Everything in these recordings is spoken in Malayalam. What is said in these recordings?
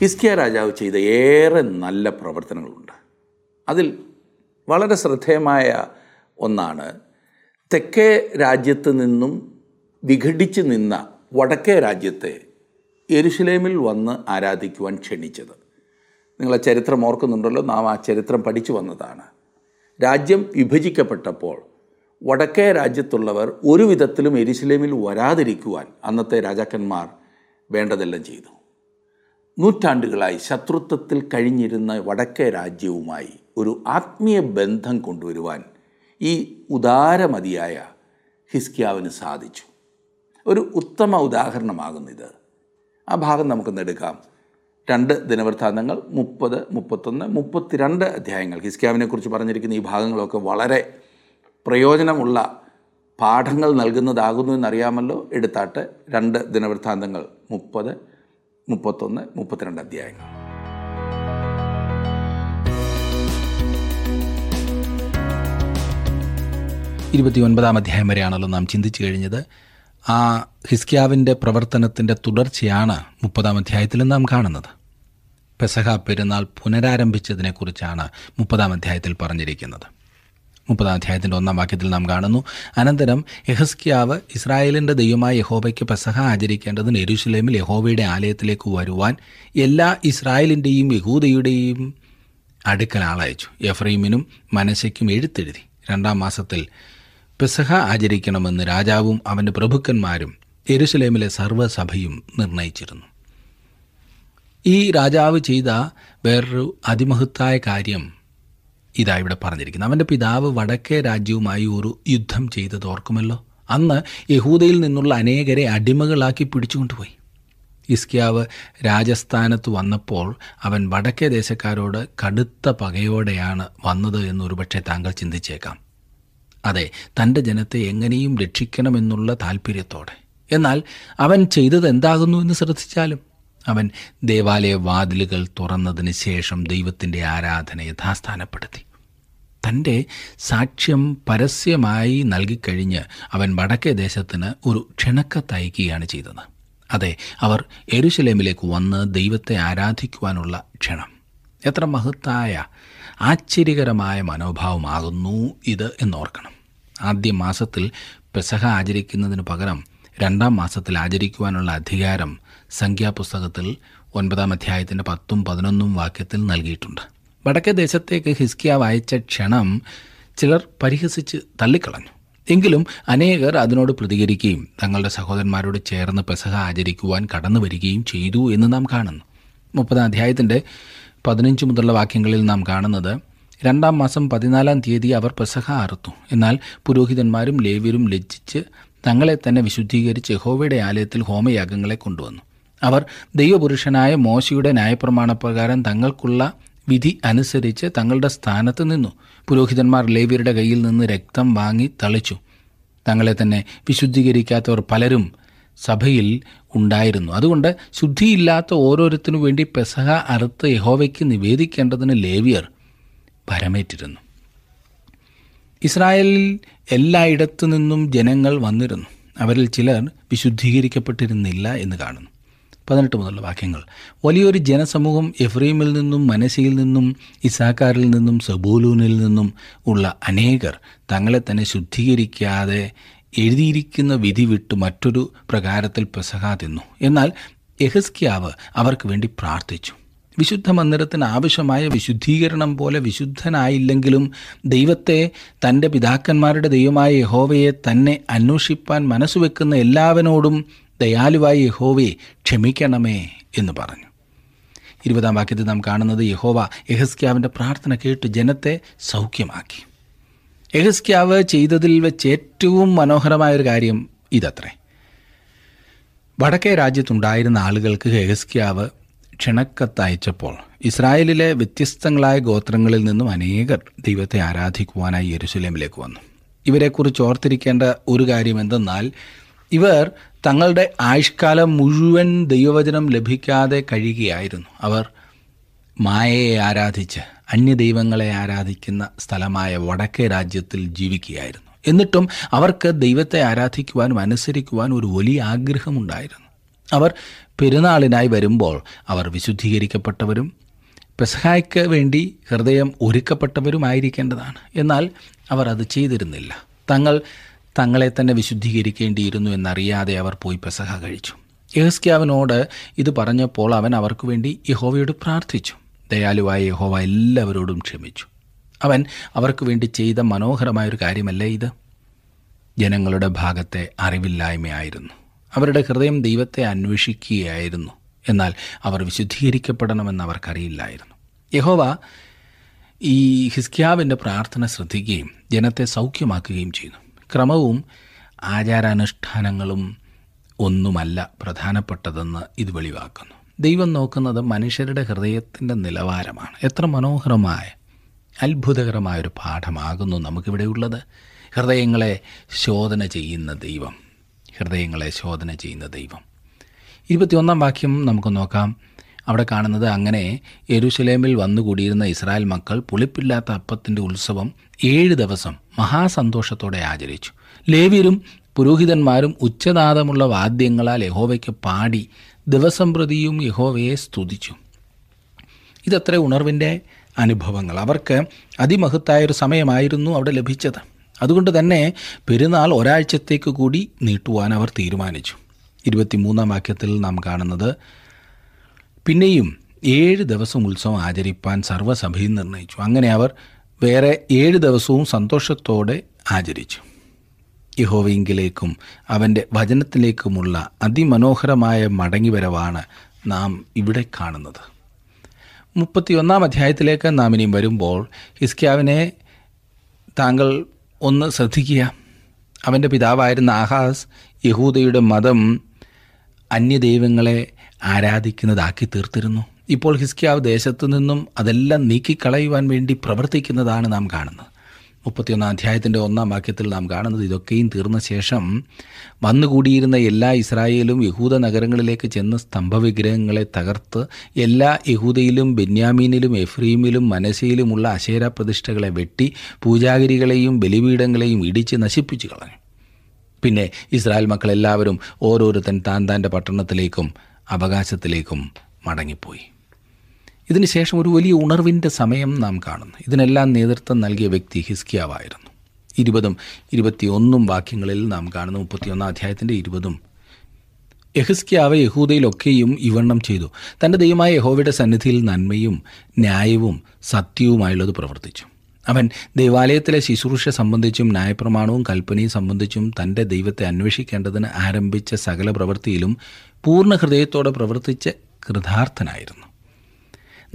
ഹിസ്കിയ രാജാവ് ചെയ്ത ഏറെ നല്ല പ്രവർത്തനങ്ങളുണ്ട്. അതിൽ വളരെ ശ്രദ്ധേയമായ ഒന്നാണ് തെക്കേ രാജ്യത്ത് നിന്നും വിഘടിച്ച് നിന്ന വടക്കേ രാജ്യത്തെ യെരുഷലേമിൽ വന്ന് ആരാധിക്കുവാൻ ക്ഷണിച്ചത്. നിങ്ങളെ ചരിത്രം ഓർക്കുന്നുണ്ടല്ലോ നാം ആ ചരിത്രം പഠിച്ചു വന്നതാണ്. രാജ്യം വിഭജിക്കപ്പെട്ടപ്പോൾ വടക്കേ രാജ്യത്തുള്ളവർ ഒരു വിധത്തിലും എരുസലേമിൽ വരാതിരിക്കുവാൻ അന്നത്തെ രാജാക്കന്മാർ വേണ്ടതെല്ലാം ചെയ്തു. നൂറ്റാണ്ടുകളായി ശത്രുത്വത്തിൽ കഴിഞ്ഞിരുന്ന വടക്കേ രാജ്യവുമായി ഒരു ആത്മീയ ബന്ധം കൊണ്ടുവരുവാൻ ഈ ഉദാരമതിയായ ഹിസ്കിയാവിന് സാധിച്ചു. ഒരു ഉത്തമ ഉദാഹരണമാകുന്നിത്. ആ ഭാഗം നമുക്കൊന്ന് എടുക്കാം. രണ്ട് ദിനവൃത്താന്തങ്ങൾ മുപ്പത് മുപ്പത്തൊന്ന് മുപ്പത്തിരണ്ട് അധ്യായങ്ങൾ. ഹിസ്കിയാവിനെക്കുറിച്ച് പറഞ്ഞിരിക്കുന്ന ഈ ഭാഗങ്ങളൊക്കെ വളരെ പ്രയോജനമുള്ള പാഠങ്ങൾ നൽകുന്നതാകുന്നു എന്നറിയാമല്ലോ. എടുത്താട്ട് രണ്ട് ദിനവൃത്താന്തങ്ങൾ മുപ്പത് മുപ്പത്തൊന്ന് മുപ്പത്തിരണ്ട് അധ്യായങ്ങൾ. ഇരുപത്തിയൊൻപതാം അധ്യായം വരെയാണല്ലോ നാം ചിന്തിച്ചു കഴിഞ്ഞത്. ആ ഹിസ്കിയാവിന്റെ പ്രവർത്തനത്തിന്റെ തുടർച്ചയാണ് മുപ്പതാം അധ്യായത്തിലും നാം കാണുന്നത്. പെസഹ പെരുന്നാൾ പുനരാരംഭിച്ചതിനെക്കുറിച്ചാണ് മുപ്പതാം അധ്യായത്തിൽ പറഞ്ഞിരിക്കുന്നത്. മുപ്പതാം അധ്യായത്തിന്റെ ഒന്നാം വാക്യത്തിൽ നാം കാണുന്നു. അനന്തരം യഹസ്കിയാവ് ഇസ്രായേലിന്റെ ദൈവമായ യഹോബയ്ക്ക് പെസഹ ആചരിക്കേണ്ടതിന് എരുഷലേമിൽ യഹോബയുടെ ആലയത്തിലേക്ക് വരുവാൻ എല്ലാ ഇസ്രായേലിന്റെയും യഹൂദയുടെയും അടുക്കൽ ആളയച്ചു. എഫ്രൈമിനും മനശയ്ക്കും എഴുത്തെഴുതി. രണ്ടാം മാസത്തിൽ പെസഹ ആചരിക്കണമെന്ന് രാജാവും അവന്റെ പ്രഭുക്കന്മാരും എരുസലേമിലെ സർവസഭയും നിർണയിച്ചിരുന്നു. ഈ രാജാവ് ചെയ്ത വേറൊരു അതിമഹത്തായ കാര്യം ഇതാ ഇവിടെ പറഞ്ഞിരിക്കുന്നത് അവന്റെ പിതാവ് വടക്കേ രാജ്യവുമായി ഒരു യുദ്ധം ചെയ്തത് ഓർക്കുമല്ലോ? അന്ന് യഹൂദയിൽ നിന്നുള്ള അനേകരെ അടിമകളാക്കി പിടിച്ചുകൊണ്ടുപോയി. ഇസ്കിയാവ് രാജസ്ഥാനത്ത് വന്നപ്പോൾ അവൻ വടക്കേ ദേശക്കാരോട് കടുത്ത പകയോടെയാണ് വന്നത് എന്നൊരുപക്ഷെ താങ്കൾ ചിന്തിച്ചേക്കാം. അതെ തന്റെ ജനത്തെ എങ്ങനെയും രക്ഷിക്കണമെന്നുള്ള താല്പര്യത്തോടെ എന്നാൽ അവൻ ചെയ്തത് എന്താകുന്നു എന്ന് ശ്രദ്ധിച്ചാലും അവൻ ദേവാലയ വാതിലുകൾ തുറന്നതിന് ശേഷം ദൈവത്തിന്റെ ആരാധന യഥാസ്ഥാനപ്പെടുത്തി. തന്റെ സാക്ഷ്യം പരസ്യമായി നൽകിക്കഴിഞ്ഞ് അവൻ വടക്കേ ദേശത്തിന് ഒരു ക്ഷണക്കത്തയക്കുകയാണ് ചെയ്തത്. അതെ അവർ എരുശലേമിലേക്ക് വന്ന് ദൈവത്തെ ആരാധിക്കുവാനുള്ള ക്ഷണം. എത്ര മഹത്തായ ആശ്ചര്യകരമായ മനോഭാവമാകുന്നു ഇത് എന്നോർക്കണം. ആദ്യ മാസത്തിൽ പെസഹ ആചരിക്കുന്നതിന് പകരം രണ്ടാം മാസത്തിൽ ആചരിക്കുവാനുള്ള അധികാരം സംഖ്യാപുസ്തകത്തിൽ ഒൻപതാം അധ്യായത്തിന്റെ പത്തും പതിനൊന്നും വാക്യത്തിൽ നൽകിയിട്ടുണ്ട്. വടക്കേ ദേശത്തേക്ക് ഹിസ്കിയാവ് അയച്ച ക്ഷണം ചിലർ പരിഹസിച്ച് തള്ളിക്കളഞ്ഞു. എങ്കിലും അനേകർ അതിനോട് പ്രതികരിക്കുകയും തങ്ങളുടെ സഹോദരന്മാരോട് ചേർന്ന് പെസഹ ആചരിക്കുവാൻ കടന്നു വരികയും ചെയ്തു എന്ന് നാം കാണുന്നു. മുപ്പതാം അധ്യായത്തിന്റെ പതിനഞ്ച് മുതലുള്ള വാക്യങ്ങളിൽ നാം കാണുന്നത് രണ്ടാം മാസം പതിനാലാം തീയതി അവർ പെസഹ അറുത്തു. എന്നാൽ പുരോഹിതന്മാരും ലേവ്യരും ലജ്ജിച്ച് തങ്ങളെ തന്നെ വിശുദ്ധീകരിച്ച് യഹോവയുടെ ആലയത്തിൽ ഹോമയാഗങ്ങളെ കൊണ്ടുവന്നു. അവർ ദൈവപുരുഷനായ മോശയുടെ ന്യായപ്രമാണപ്രകാരം തങ്ങൾക്കുള്ള വിധി അനുസരിച്ച് തങ്ങളുടെ സ്ഥാനത്ത് നിന്നു. പുരോഹിതന്മാർ ലേവ്യരുടെ കയ്യിൽ നിന്ന് രക്തം വാങ്ങി തളിച്ചു. തങ്ങളെ തന്നെ വിശുദ്ധീകരിക്കാത്തവർ പലരും സഭയിൽ ഉണ്ടായിരുന്നു. അതുകൊണ്ട് ശുദ്ധിയില്ലാത്ത ഓരോരുത്തരു വേണ്ടി പെസഹ അറുത്ത് യഹോവയ്ക്ക് നിവേദിക്കേണ്ടതിന് ലേവിയർ ഭരമേറ്റിരുന്നു. ഇസ്രായേലിൽ എല്ലായിടത്തു നിന്നും ജനങ്ങൾ വന്നിരുന്നു. അവരിൽ ചിലർ വിശുദ്ധീകരിക്കപ്പെട്ടിരുന്നില്ല എന്ന് കാണുന്നു. പതിനെട്ട് മുതലുള്ള വാക്യങ്ങൾ. വലിയൊരു ജനസമൂഹം എഫ്രീമിൽ നിന്നും മനസ്സിയിൽ നിന്നും ഇസാക്കാരിൽ നിന്നും സബൂലൂനിൽ നിന്നും ഉള്ള അനേകർ തങ്ങളെ തന്നെ ശുദ്ധീകരിക്കാതെ എഴുതിയിരിക്കുന്ന വിധി വിട്ട് മറ്റൊരു പ്രകാരത്തിൽ പെസഹ തിന്നു. എന്നാൽ യഹസ്ക്യാവ് അവർക്ക് വേണ്ടി പ്രാർത്ഥിച്ചു. വിശുദ്ധ മന്ദിരത്തിന് ആവശ്യമായ വിശുദ്ധീകരണം പോലെ വിശുദ്ധനായില്ലെങ്കിലും ദൈവത്തെ തന്റെ പിതാക്കന്മാരുടെ ദൈവമായ യഹോവയെ തന്നെ അന്വേഷിപ്പാൻ മനസ്സുവെക്കുന്ന എല്ലാവനോടും ദയാലുവായ യഹോവെ ക്ഷമിക്കണമേ എന്ന് പറഞ്ഞു. ഇരുപതാം വാക്യത്തിൽ നാം കാണുന്നത് യഹോവ യഹസ്ക്യാവിന്റെ പ്രാർത്ഥന കേട്ട് ജനത്തെ സൗഖ്യമാക്കി. യഹസ്ക്യാവ് ചെയ്തതിൽ വെച്ച് ഏറ്റവും മനോഹരമായൊരു കാര്യം ഇതത്രേ. വടക്കേ രാജ്യത്തുണ്ടായിരുന്ന ആളുകൾക്ക് യഹസ്ക്യാവ് ക്ഷണക്കത്തയച്ചപ്പോൾ ഇസ്രായേലിലെ വ്യത്യസ്തങ്ങളായ ഗോത്രങ്ങളിൽ നിന്നും അനേകർ ദൈവത്തെ ആരാധിക്കുവാനായി യെരുസലേമിലേക്ക് വന്നു. ഇവരെക്കുറിച്ച് ഓർത്തിരിക്കേണ്ട ഒരു കാര്യം എന്തെന്നാൽ ഇവർ തങ്ങളുടെ ആയുഷ്കാലം മുഴുവൻ ദൈവവചനം ലഭിക്കാതെ കഴിയുകയായിരുന്നു. അവർ മായയെ ആരാധിച്ച് അന്യദൈവങ്ങളെ ആരാധിക്കുന്ന സ്ഥലമായ വടക്കേ രാജ്യത്തിൽ ജീവിക്കുകയായിരുന്നു. എന്നിട്ടും അവർക്ക് ദൈവത്തെ ആരാധിക്കുവാനും അനുസരിക്കുവാനും ഒരു വലിയ ആഗ്രഹമുണ്ടായിരുന്നു. അവർ പെരുന്നാളിനായി വരുമ്പോൾ അവർ വിശുദ്ധീകരിക്കപ്പെട്ടവരും പെസഹായ്ക്ക് വേണ്ടി ഹൃദയം ഒരുക്കപ്പെട്ടവരുമായിരിക്കേണ്ടതാണ്. എന്നാൽ അവർ അത് ചെയ്തിരുന്നില്ല. തങ്ങൾ തങ്ങളെ തന്നെ വിശുദ്ധീകരിക്കേണ്ടിയിരുന്നു എന്നറിയാതെ അവർ പോയി പെസഹ കഴിച്ചു. യഹസ്ക്യാവിനോട് ഇത് പറഞ്ഞപ്പോൾ അവൻ അവർക്ക് വേണ്ടി യഹോവയോട് പ്രാർത്ഥിച്ചു. ദയാലുവായ യഹോവ എല്ലാവരോടും ക്ഷമിച്ചു. അവൻ അവർക്ക് വേണ്ടി ചെയ്ത മനോഹരമായൊരു കാര്യമല്ലേ ഇത്? ജനങ്ങളുടെ ഭാഗത്തെ അറിവില്ലായ്മയായിരുന്നു. അവരുടെ ഹൃദയം ദൈവത്തെ അന്വേഷിക്കുകയായിരുന്നു. എന്നാൽ അവർ വിശുദ്ധീകരിക്കപ്പെടണമെന്ന് അവർക്കറിയില്ലായിരുന്നു. യഹോവ ഈ ഹിസ്ക്യാവിന്റെ പ്രാർത്ഥന ശ്രദ്ധിക്കുകയും ജനത്തെ സൗഖ്യമാക്കുകയും ചെയ്യുന്നു. ക്രമവും ആചാരാനുഷ്ഠാനങ്ങളും ഒന്നുമല്ല പ്രധാനപ്പെട്ടതെന്ന് ഇത് വെളിവാക്കുന്നു. ദൈവം നോക്കുന്നത് മനുഷ്യരുടെ ഹൃദയത്തിന്റെ നിലവാരമാണ്. എത്ര മനോഹരമായ അത്ഭുതകരമായൊരു പാഠമാകുന്നു നമുക്കിവിടെ ഉള്ളത്. ഹൃദയങ്ങളെ ശോധന ചെയ്യുന്ന ദൈവം. ഹൃദയങ്ങളെ ശോധന ചെയ്യുന്ന ദൈവം. ഇരുപത്തിയൊന്നാം വാക്യം നമുക്ക് നോക്കാം. അവിടെ കാണുന്നത് അങ്ങനെ യെരുശലേമിൽ വന്നുകൂടിയിരുന്ന ഇസ്രായേൽ മക്കൾ പുളിപ്പില്ലാത്ത അപ്പത്തിന്റെ ഉത്സവം ഏഴ് ദിവസം മഹാസന്തോഷത്തോടെ ആചരിച്ചു. ലേവ്യരും പുരോഹിതന്മാരും ഉച്ചനാദമുള്ള വാദ്യങ്ങളാൽ യഹോവയ്ക്ക് പാടി ദിവസം പ്രതിയും യഹോവയെ സ്തുതിച്ചു. ഇതത്ര ഉണർവിന്റെ അനുഭവങ്ങൾ. അവർക്ക് അതിമഹത്തായൊരു സമയമായിരുന്നു അവിടെ ലഭിച്ചത്. അതുകൊണ്ട് തന്നെ പെരുന്നാൾ ഒരാഴ്ചത്തേക്ക് കൂടി നീട്ടുവാൻ അവർ തീരുമാനിച്ചു. ഇരുപത്തിമൂന്നാം വാക്യത്തിൽ നാം കാണുന്നത് പിന്നെയും ഏഴ് ദിവസം ഉത്സവം ആചരിപ്പാൻ സർവസഭയും നിർണയിച്ചു. അങ്ങനെ അവർ വേറെ ഏഴ് ദിവസവും സന്തോഷത്തോടെ ആചരിച്ചു. യഹോവയെങ്കിലേക്കും അവന്റെ വചനത്തിലേക്കുമുള്ള അതിമനോഹരമായ മടങ്ങിവരവാണ് നാം ഇവിടെ കാണുന്നത്. മുപ്പത്തിയൊന്നാം അധ്യായത്തിലേക്ക് നാം ഇനിയും വരുമ്പോൾ ഹിസ്ക്യാവിനെ താങ്കൾ ഒന്ന് ശ്രദ്ധിക്കുക. അവന്റെ പിതാവായിരുന്ന ആഹാസ് യഹൂദയുടെ മതം അന്യദൈവങ്ങളെ ആരാധിക്കുന്നതാക്കി തീർത്തിരുന്നു. ഇപ്പോൾ ഹിസ്കിയാവ് ദേശത്തു നിന്നും അതെല്ലാം നീക്കിക്കളയുവാൻ വേണ്ടി പ്രവർത്തിക്കുന്നതാണ് നാം കാണുന്നത്. മുപ്പത്തിയൊന്നാം അധ്യായത്തിന്റെ ഒന്നാം വാക്യത്തിൽ നാം കാണുന്നത് ഇതൊക്കെയും തീർന്ന ശേഷം വന്നുകൂടിയിരുന്ന എല്ലാ ഇസ്രായേലും യഹൂദ നഗരങ്ങളിലേക്ക് ചെന്ന് സ്തംഭവിഗ്രഹങ്ങളെ തകർത്ത് എല്ലാ യഹൂദയിലും ബെന്യാമീനിലും എഫ്രീമിലും മനശയിലുമുള്ള അശേര പ്രതിഷ്ഠകളെ വെട്ടി പൂജാഗിരികളെയും ബലിപീഠങ്ങളെയും ഇടിച്ച് നശിപ്പിച്ചു കളഞ്ഞു. പിന്നെ ഇസ്രായേൽ മക്കൾ എല്ലാവരും ഓരോരുത്തൻ താൻ താന്റെ പട്ടണത്തിലേക്കും അവകാശത്തിലേക്കും മടങ്ങിപ്പോയി. ഇതിനുശേഷം ഒരു വലിയ ഉണർവിന്റെ സമയം നാം കാണുന്നു. ഇതിനെല്ലാം നേതൃത്വം നൽകിയ വ്യക്തി ഹിസ്കിയാവായിരുന്നു. ഇരുപതും ഇരുപത്തിയൊന്നും വാക്യങ്ങളിൽ നാം കാണുന്നു. മുപ്പത്തിയൊന്നാം അധ്യായത്തിന്റെ ഇരുപതും. യഹിസ്കിയാവ് യഹൂദയിലൊക്കെയും ഇവണ്ണം ചെയ്തു. തന്റെ ദൈവമായ യഹോവയുടെ സന്നിധിയിൽ നന്മയും ന്യായവും സത്യവുമായുള്ളത് പ്രവർത്തിച്ചു. അവൻ ദൈവാലയത്തിലെ ശുശ്രൂഷ സംബന്ധിച്ചും ന്യായപ്രമാണവും കൽപ്പനയും സംബന്ധിച്ചും തന്റെ ദൈവത്തെ അന്വേഷിക്കേണ്ടതിന് ആരംഭിച്ച സകല പ്രവൃത്തിയിലും പൂർണ ഹൃദയത്തോടെ പ്രവർത്തിച്ച് കൃതാർത്ഥനായിരുന്നു.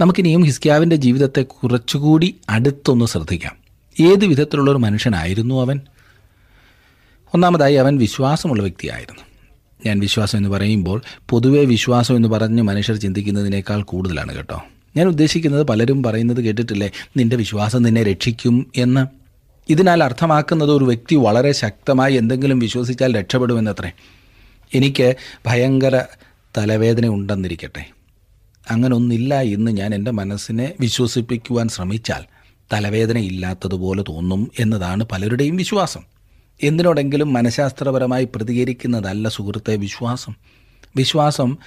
നമുക്കിനിയും ഹിസ്ക്യാവിന്റെ ജീവിതത്തെ കുറച്ചുകൂടി അടുത്തൊന്ന് ശ്രദ്ധിക്കാം. ഏത് വിധത്തിലുള്ളൊരു മനുഷ്യനായിരുന്നു അവൻ? ഒന്നാമതായി അവൻ വിശ്വാസമുള്ള വ്യക്തിയായിരുന്നു. ഞാൻ വിശ്വാസം എന്ന് പറയുമ്പോൾ പൊതുവെ വിശ്വാസം എന്ന് പറഞ്ഞ് മനുഷ്യർ ചിന്തിക്കുന്നതിനേക്കാൾ കൂടുതലാണ് കേട്ടോ. ഞാൻ ഉദ്ദേശിക്കുന്നത് പലരും പറയുന്നത് കേട്ടിട്ടില്ലേ? നിന്റെ വിശ്വാസം നിന്നെ രക്ഷിക്കും എന്ന്. ഇതിനാൽ അർത്ഥമാക്കുന്നത് ഒരു വ്യക്തി വളരെ ശക്തമായി എന്തെങ്കിലും വിശ്വസിച്ചാൽ രക്ഷപ്പെടുമെന്നത്രേ. എനിക്ക് ഭയങ്കര തലവേദന ഉണ്ടെന്നിരിക്കട്ടെ. അങ്ങനൊന്നില്ല എന്ന് ഞാൻ എന്റെ മനസ്സിനെ വിശ്വസിപ്പിക്കുവാൻ ശ്രമിച്ചാൽ തലവേദന ഇല്ലാത്തതുപോലെ തോന്നും എന്നതാണ് പലരുടെയും വിശ്വാസം. എന്തിനോടെങ്കിലും മനഃശാസ്ത്രപരമായി പ്രതികരിക്കുന്നതല്ല സുഹൃത്തെ വിശ്വാസം. വിശ്വാസം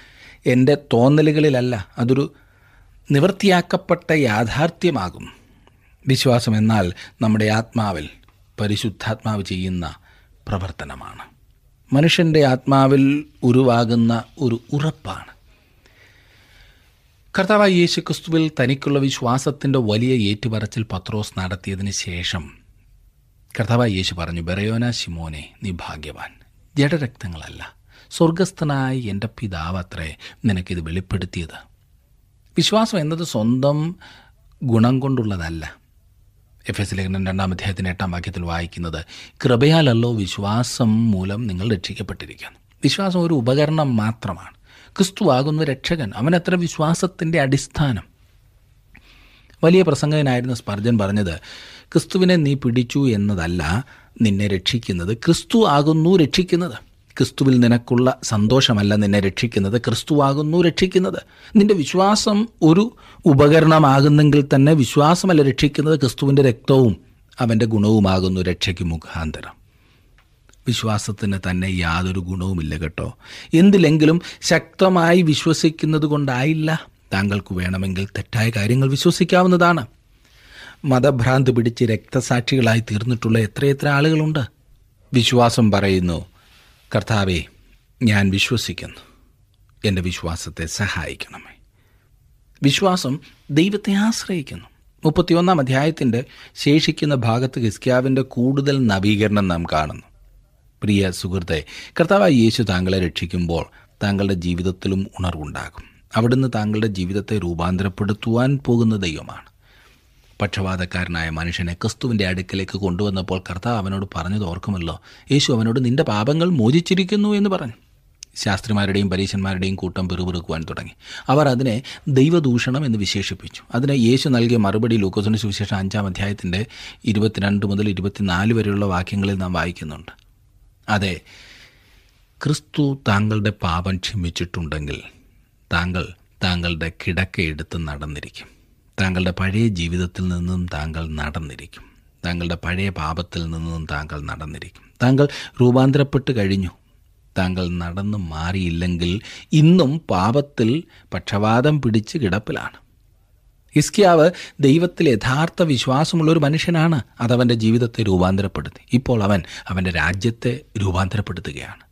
എന്റെ തോന്നലുകളിലല്ല അതൊരു നിവൃത്തിയാക്കപ്പെട്ട യാഥാർത്ഥ്യമാകും. വിശ്വാസം എന്നാൽ നമ്മുടെ ആത്മാവിൽ പരിശുദ്ധാത്മാവ് ചെയ്യുന്ന പ്രവർത്തനമാണ്. മനുഷ്യന്റെ ആത്മാവിൽ ഉരുവാകുന്ന ഒരു ഉറപ്പാണ്. കർത്താവ് യേശു ക്രിസ്തുവിൽ തനിക്കുള്ള വിശ്വാസത്തിന്റെ വലിയ ഏറ്റുപറച്ചിൽ പത്രോസ് നടത്തിയതിന് ശേഷം കർത്താവ് യേശു പറഞ്ഞു ബെറയോന ശിമോനെ നീ ഭാഗ്യവാൻ. ജഡരക്തങ്ങളല്ല. സ്വർഗസ്ഥനായ എന്റെ പിതാവ് അത്രേ നിനക്കിത് വെളിപ്പെടുത്തിയത്. വിശ്വാസം എന്നത് സ്വന്തം ഗുണം കൊണ്ടുള്ളതല്ല. എഫ് എസ് ലേഖനം രണ്ടാം അധ്യായത്തിന്റെ എട്ടാം വാക്യത്തിൽ വായിക്കുന്നത് കൃപയാലല്ലോ വിശ്വാസം മൂലം നിങ്ങൾ രക്ഷിക്കപ്പെട്ടിരിക്കുന്നു. വിശ്വാസം ഒരു ഉപകരണം മാത്രമാണ്. ക്രിസ്തുവാകുന്ന രക്ഷകൻ അവനത്ര വിശ്വാസത്തിന്റെ അടിസ്ഥാനം? വലിയ പ്രസംഗകനായിരുന്ന സ്പർജൻ പറഞ്ഞത് ക്രിസ്തുവിനെ നീ പിടിച്ചു എന്നതല്ല നിന്നെ രക്ഷിക്കുന്നത് ക്രിസ്തു ആകുന്നു രക്ഷിക്കുന്നത്. ക്രിസ്തുവിൽ നിനക്കുള്ള സന്തോഷമല്ല നിന്നെ രക്ഷിക്കുന്നത്. ക്രിസ്തുവാകുന്നു രക്ഷിക്കുന്നത്. നിന്റെ വിശ്വാസം ഒരു ഉപകരണമാകുന്നെങ്കിൽ തന്നെ വിശ്വാസമല്ല രക്ഷിക്കുന്നത്. ക്രിസ്തുവിന്റെ രക്തവും അവന്റെ ഗുണവുമാകുന്നു രക്ഷയ്ക്ക് മുഖാന്തരം. വിശ്വാസത്തിന് തന്നെ യാതൊരു ഗുണവുമില്ല കേട്ടോ. എന്തിലെങ്കിലും ശക്തമായി വിശ്വസിക്കുന്നത് കൊണ്ടായില്ല. താങ്കൾക്ക് വേണമെങ്കിൽ തെറ്റായ കാര്യങ്ങൾ വിശ്വസിക്കാവുന്നതാണ്. മതഭ്രാന്ത് പിടിച്ച് രക്തസാക്ഷികളായി തീർന്നിട്ടുള്ള എത്രയെത്ര ആളുകളുണ്ട്. വിശ്വാസം പറയുന്നു കർത്താവെ ഞാൻ വിശ്വസിക്കുന്നു. എന്റെ വിശ്വാസത്തെ സഹായിക്കണമേ. വിശ്വാസം ദൈവത്തെ ആശ്രയിക്കുന്നു. മുപ്പത്തിയൊന്നാം അധ്യായത്തിന്റെ ശേഷിക്കുന്ന ഭാഗത്ത് ഹിസ്ക്യാവിന്റെ കൂടുതൽ നവീകരണം നാം കാണുന്നു. പ്രിയ സുഹൃത്തെ കർത്താവായ യേശു താങ്കളെ രക്ഷിക്കുമ്പോൾ താങ്കളുടെ ജീവിതത്തിലും ഉണർവുണ്ടാകും. അവിടുന്ന് താങ്കളുടെ ജീവിതത്തെ രൂപാന്തരപ്പെടുത്തുവാൻ പോകുന്ന ദൈവമാണ്. പക്ഷപാതക്കാരനായ മനുഷ്യനെ ക്രിസ്തുവിന്റെ അടുക്കലേക്ക് കൊണ്ടുവന്നപ്പോൾ കർത്താവ് അവനോട് പറഞ്ഞത് ഓർക്കുമല്ലോ. യേശു അവനോട് നിന്റെ പാപങ്ങൾ മോചിച്ചിരിക്കുന്നു എന്ന് പറഞ്ഞു. ശാസ്ത്രിമാരുടെയും പരീശന്മാരുടെയും കൂട്ടം പിറുപിറുക്കുവാൻ തുടങ്ങി. അവർ അതിനെ ദൈവദൂഷണം എന്ന് വിശേഷിപ്പിച്ചു. അതിനെ യേശു നൽകിയ മറുപടി ലൂക്കോസിന് സുവിശേഷം അഞ്ചാം അധ്യായത്തിന്റെ ഇരുപത്തിരണ്ട് മുതൽ ഇരുപത്തിനാല് വരെയുള്ള വാക്യങ്ങളിൽ നാം വായിക്കുന്നുണ്ട്. അതെ ക്രിസ്തു താങ്കളുടെ പാപം ക്ഷമിച്ചിട്ടുണ്ടെങ്കിൽ താങ്കൾ താങ്കളുടെ കിടക്കയെടുത്ത് നടന്നിരിക്കും. താങ്കളുടെ പഴയ ജീവിതത്തിൽ നിന്നും താങ്കൾ നടന്നിരിക്കും. താങ്കളുടെ പഴയ പാപത്തിൽ നിന്നും താങ്കൾ നടന്നിരിക്കും. താങ്കൾ രൂപാന്തരപ്പെട്ട് കഴിഞ്ഞു. താങ്കൾ നടന്നു മാറിയില്ലെങ്കിൽ ഇന്നും പാപത്തിൽ പക്ഷപാതം പിടിച്ച് കിടപ്പിലാണ്. ഹിസ്കിയാവ് ദൈവത്തിൽ യഥാർത്ഥ വിശ്വാസമുള്ള ഒരു മനുഷ്യനാണ്. അതവന്റെ ജീവിതത്തെ രൂപാന്തരപ്പെടുത്തി. ഇപ്പോൾ അവൻ അവന്റെ രാജ്യത്തെ രൂപാന്തരപ്പെടുത്തുകയാണ്.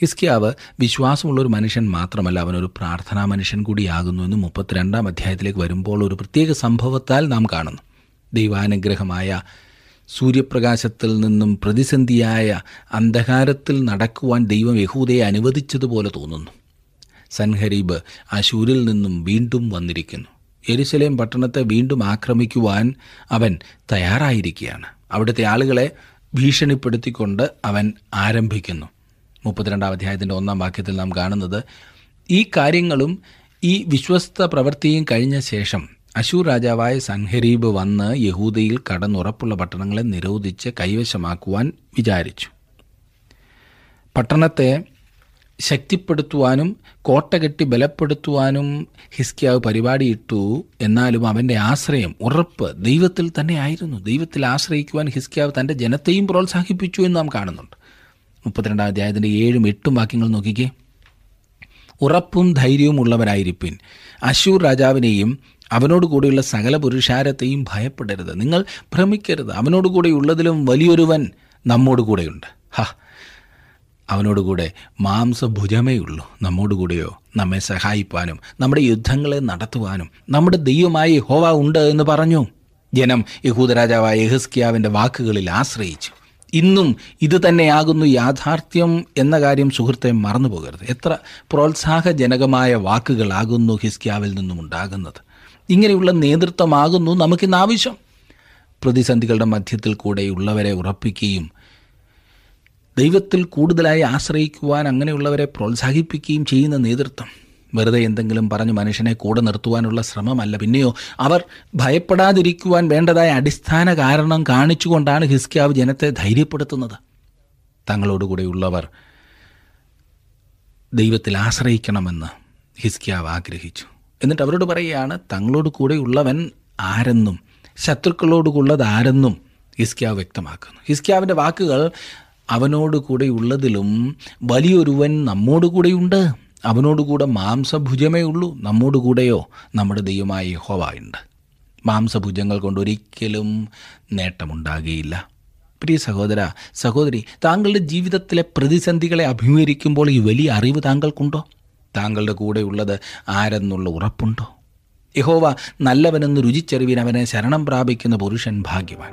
ഹിസ്കിയാവ് വിശ്വാസമുള്ള ഒരു മനുഷ്യൻ മാത്രമല്ല അവനൊരു പ്രാർത്ഥനാ മനുഷ്യൻ കൂടിയാകുന്നു എന്ന് മുപ്പത്തിരണ്ടാം അധ്യായത്തിലേക്ക് വരുമ്പോൾ ഒരു പ്രത്യേക സംഭവത്താൽ നാം കാണുന്നു. ദൈവാനുഗ്രഹമായ സൂര്യപ്രകാശത്തിൽ നിന്നും പ്രതിസന്ധിയായ അന്ധകാരത്തിൽ നടക്കുവാൻ ദൈവം യഹൂദയെ അനുവദിച്ചതുപോലെ തോന്നുന്നു. സൻഹരീബ് അശൂരിൽ നിന്നും വീണ്ടും വന്നിരിക്കുന്നു. എരുസലേം പട്ടണത്തെ വീണ്ടും ആക്രമിക്കുവാൻ അവൻ തയ്യാറായിരിക്കുകയാണ്. അവിടുത്തെ ആളുകളെ ഭീഷണിപ്പെടുത്തിക്കൊണ്ട് അവൻ ആരംഭിക്കുന്നു. മുപ്പത്തിരണ്ടാം അധ്യായത്തിന്റെ ഒന്നാം വാക്യത്തിൽ നാം കാണുന്നത് ഈ കാര്യങ്ങളും ഈ വിശ്വസ്ത പ്രവൃത്തിയും കഴിഞ്ഞ ശേഷം അശൂർ രാജാവായ സൻഹരീബ് വന്ന് യഹൂദയിൽ കടന്നുറപ്പുള്ള പട്ടണങ്ങളെ നിരോധിച്ച് കൈവശമാക്കുവാൻ വിചാരിച്ചു. പട്ടണത്തെ ശക്തിപ്പെടുത്തുവാനും കോട്ട കെട്ടി ബലപ്പെടുത്തുവാനും ഹിസ്കിയാവ് പരിപാടിയിട്ടു എന്നാലും അവന്റെ ആശ്രയം ഉറപ്പ് ദൈവത്തിൽ തന്നെ ആയിരുന്നു. ദൈവത്തിൽ ആശ്രയിക്കുവാൻ ഹിസ്കിയാവ് തന്റെ ജനത്തെയും പ്രോത്സാഹിപ്പിച്ചു എന്ന് നാം കാണുന്നുണ്ട്. മുപ്പത്തിരണ്ടാം അധ്യായത്തിന്റെ ഏഴും എട്ടും വാക്യങ്ങൾ നോക്കിക്കേ. ഉറപ്പും ധൈര്യവും ഉള്ളവരായിരിപ്പിൻ. അശൂർ രാജാവിനെയും അവനോട് കൂടെയുള്ള സകല പുരുഷാരത്തെയും ഭയപ്പെടരുത്. നിങ്ങൾ ഭ്രമിക്കരുത്. അവനോട് കൂടെ ഉള്ളതിലും വലിയൊരുവൻ നമ്മോട് കൂടെയുണ്ട്. ഹ. അവനോടുകൂടെ മാംസഭുജമേ ഉള്ളൂ നമ്മോടുകൂടെയോ നമ്മെ സഹായിപ്പാനും നമ്മുടെ യുദ്ധങ്ങളെ നടത്തുവാനും നമ്മുടെ ദൈവമായി ഹോവ ഉണ്ട് എന്ന് പറഞ്ഞു. ജനം യഹൂദരാജാവായ യഹസ്കിയാവിന്റെ വാക്കുകളിൽ ആശ്രയിച്ചു. ഇന്നും ഇത് തന്നെയാകുന്നു യാഥാർത്ഥ്യം എന്ന കാര്യം സുഹൃത്തെ മറന്നു പോകരുത് എത്ര പ്രോത്സാഹജനകമായ വാക്കുകളാകുന്നു ഹിസ്ക്യാവിൽ നിന്നും ഉണ്ടാകുന്നത്. ഇങ്ങനെയുള്ള നേതൃത്വമാകുന്നു നമുക്കിന്ന് ആവശ്യം പ്രതിസന്ധികളുടെ മധ്യത്തിൽ കൂടെയുള്ളവരെ ഉറപ്പിക്കുകയും ദൈവത്തിൽ കൂടുതലായി ആശ്രയിക്കുവാൻ അങ്ങനെയുള്ളവരെ പ്രോത്സാഹിപ്പിക്കുകയും ചെയ്യുന്ന നേതൃത്വം. വെറുതെ എന്തെങ്കിലും പറഞ്ഞ് മനുഷ്യനെ കൂടെ നിർത്തുവാനുള്ള ശ്രമമല്ല. പിന്നെയോ അവർ ഭയപ്പെടാതിരിക്കുവാൻ വേണ്ടതായ അടിസ്ഥാന കാരണം കാണിച്ചുകൊണ്ടാണ് ഹിസ്കിയാവ് ജനത്തെ ധൈര്യപ്പെടുത്തുന്നത്. തങ്ങളോടുകൂടെയുള്ളവർ ദൈവത്തിൽ ആശ്രയിക്കണമെന്ന് ഹിസ്കിയാവ് ആഗ്രഹിച്ചു. എന്നിട്ട് അവരോട് പറയുകയാണ് തങ്ങളോട് കൂടെയുള്ളവൻ ആരെന്നും ശത്രുക്കളോടുള്ളത് ആരെന്നും ഹിസ്കിയാവ് വ്യക്തമാക്കുന്നു. ഹിസ്കിയാവിന്റെ വാക്കുകൾ അവനോട് കൂടെയുള്ളതിലും വലിയൊരുവൻ നമ്മോട് കൂടെയുണ്ട്. അവനോടുകൂടെ മാംസഭുജമേ ഉള്ളൂ നമ്മോടുകൂടെയോ നമ്മുടെ ദൈവമായ യഹോവ ഉണ്ട്. മാംസഭുജങ്ങൾ കൊണ്ട് ഒരിക്കലും നേട്ടമുണ്ടാകുകയില്ല. പ്രിയ സഹോദര സഹോദരി താങ്കളുടെ ജീവിതത്തിലെ പ്രതിസന്ധികളെ അഭിമുഖീകരിക്കുമ്പോൾ ഈ വലിയ അറിവ് താങ്കൾക്കുണ്ടോ? താങ്കളുടെ കൂടെയുള്ളത് ആരെന്നുള്ള ഉറപ്പുണ്ടോ? യഹോവ നല്ലവനെന്ന് രുചിച്ചെറിവിൻ അവനെ ശരണം പ്രാപിക്കുന്ന പുരുഷൻ ഭാഗ്യവാൻ.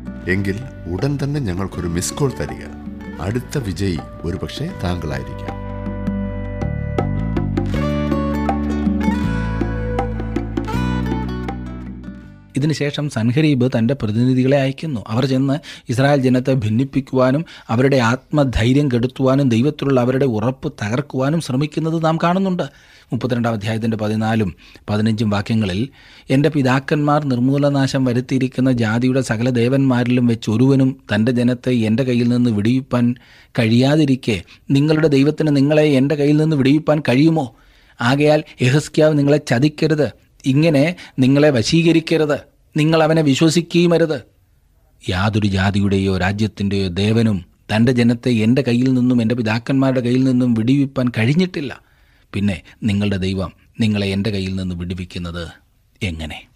എങ്കിൽ ഉടൻ തന്നെ ഞങ്ങൾക്കൊരു മിസ് കോൾ തരിക. അടുത്ത വിജയി ഒരുപക്ഷെ താങ്കളായിരിക്കാം. ഇതിനുശേഷം സൻഹരീബ് തന്റെ പ്രതിനിധികളെ അയക്കുന്നു. അവർ ചെന്ന് ഇസ്രായേൽ ജനത്തെ ഭിന്നിപ്പിക്കുവാനും അവരുടെ ആത്മധൈര്യം കെടുത്തുവാനും ദൈവത്തിലുള്ള അവരുടെ ഉറപ്പ് തകർക്കുവാനും ശ്രമിക്കുന്നത് നാം കാണുന്നുണ്ട്. മുപ്പത്തിരണ്ടാം അധ്യായത്തിന്റെ പതിനാലും പതിനഞ്ചും വാക്യങ്ങളിൽ എന്റെ പിതാക്കന്മാർ നിർമൂലനാശം വരുത്തിയിരിക്കുന്ന ജാതിയുടെ സകല ദേവന്മാരിലും വെച്ച് ഒരുവനും തന്റെ ജനത്തെ എന്റെ കയ്യിൽ നിന്ന് വിടിയിപ്പാൻ കഴിയാതിരിക്കെ നിങ്ങളുടെ ദൈവത്തിന് നിങ്ങളെ എന്റെ കയ്യിൽ നിന്ന് വിടിയിപ്പാൻ കഴിയുമോ? ആകയാൽ യഹസ്ക്യാവ് നിങ്ങളെ ചതിക്കരുത്. ഇങ്ങനെ നിങ്ങളെ വശീകരിക്കരുത്. നിങ്ങൾ അവനെ വിശ്വസിക്കുകയുമരുത് യാതൊരു ജാതിയുടെയോ രാജ്യത്തിന്റെയോ ദേവനും തന്റെ ജനത്തെ എന്റെ കയ്യിൽ നിന്നും എന്റെ പിതാക്കന്മാരുടെ കയ്യിൽ നിന്നും വിടിവിപ്പാൻ കഴിഞ്ഞിട്ടില്ല. പിന്നെ നിങ്ങളുടെ ദൈവം നിങ്ങളെ എന്റെ കയ്യിൽ നിന്ന് വിടുവിക്കുന്നത് എങ്ങനെ?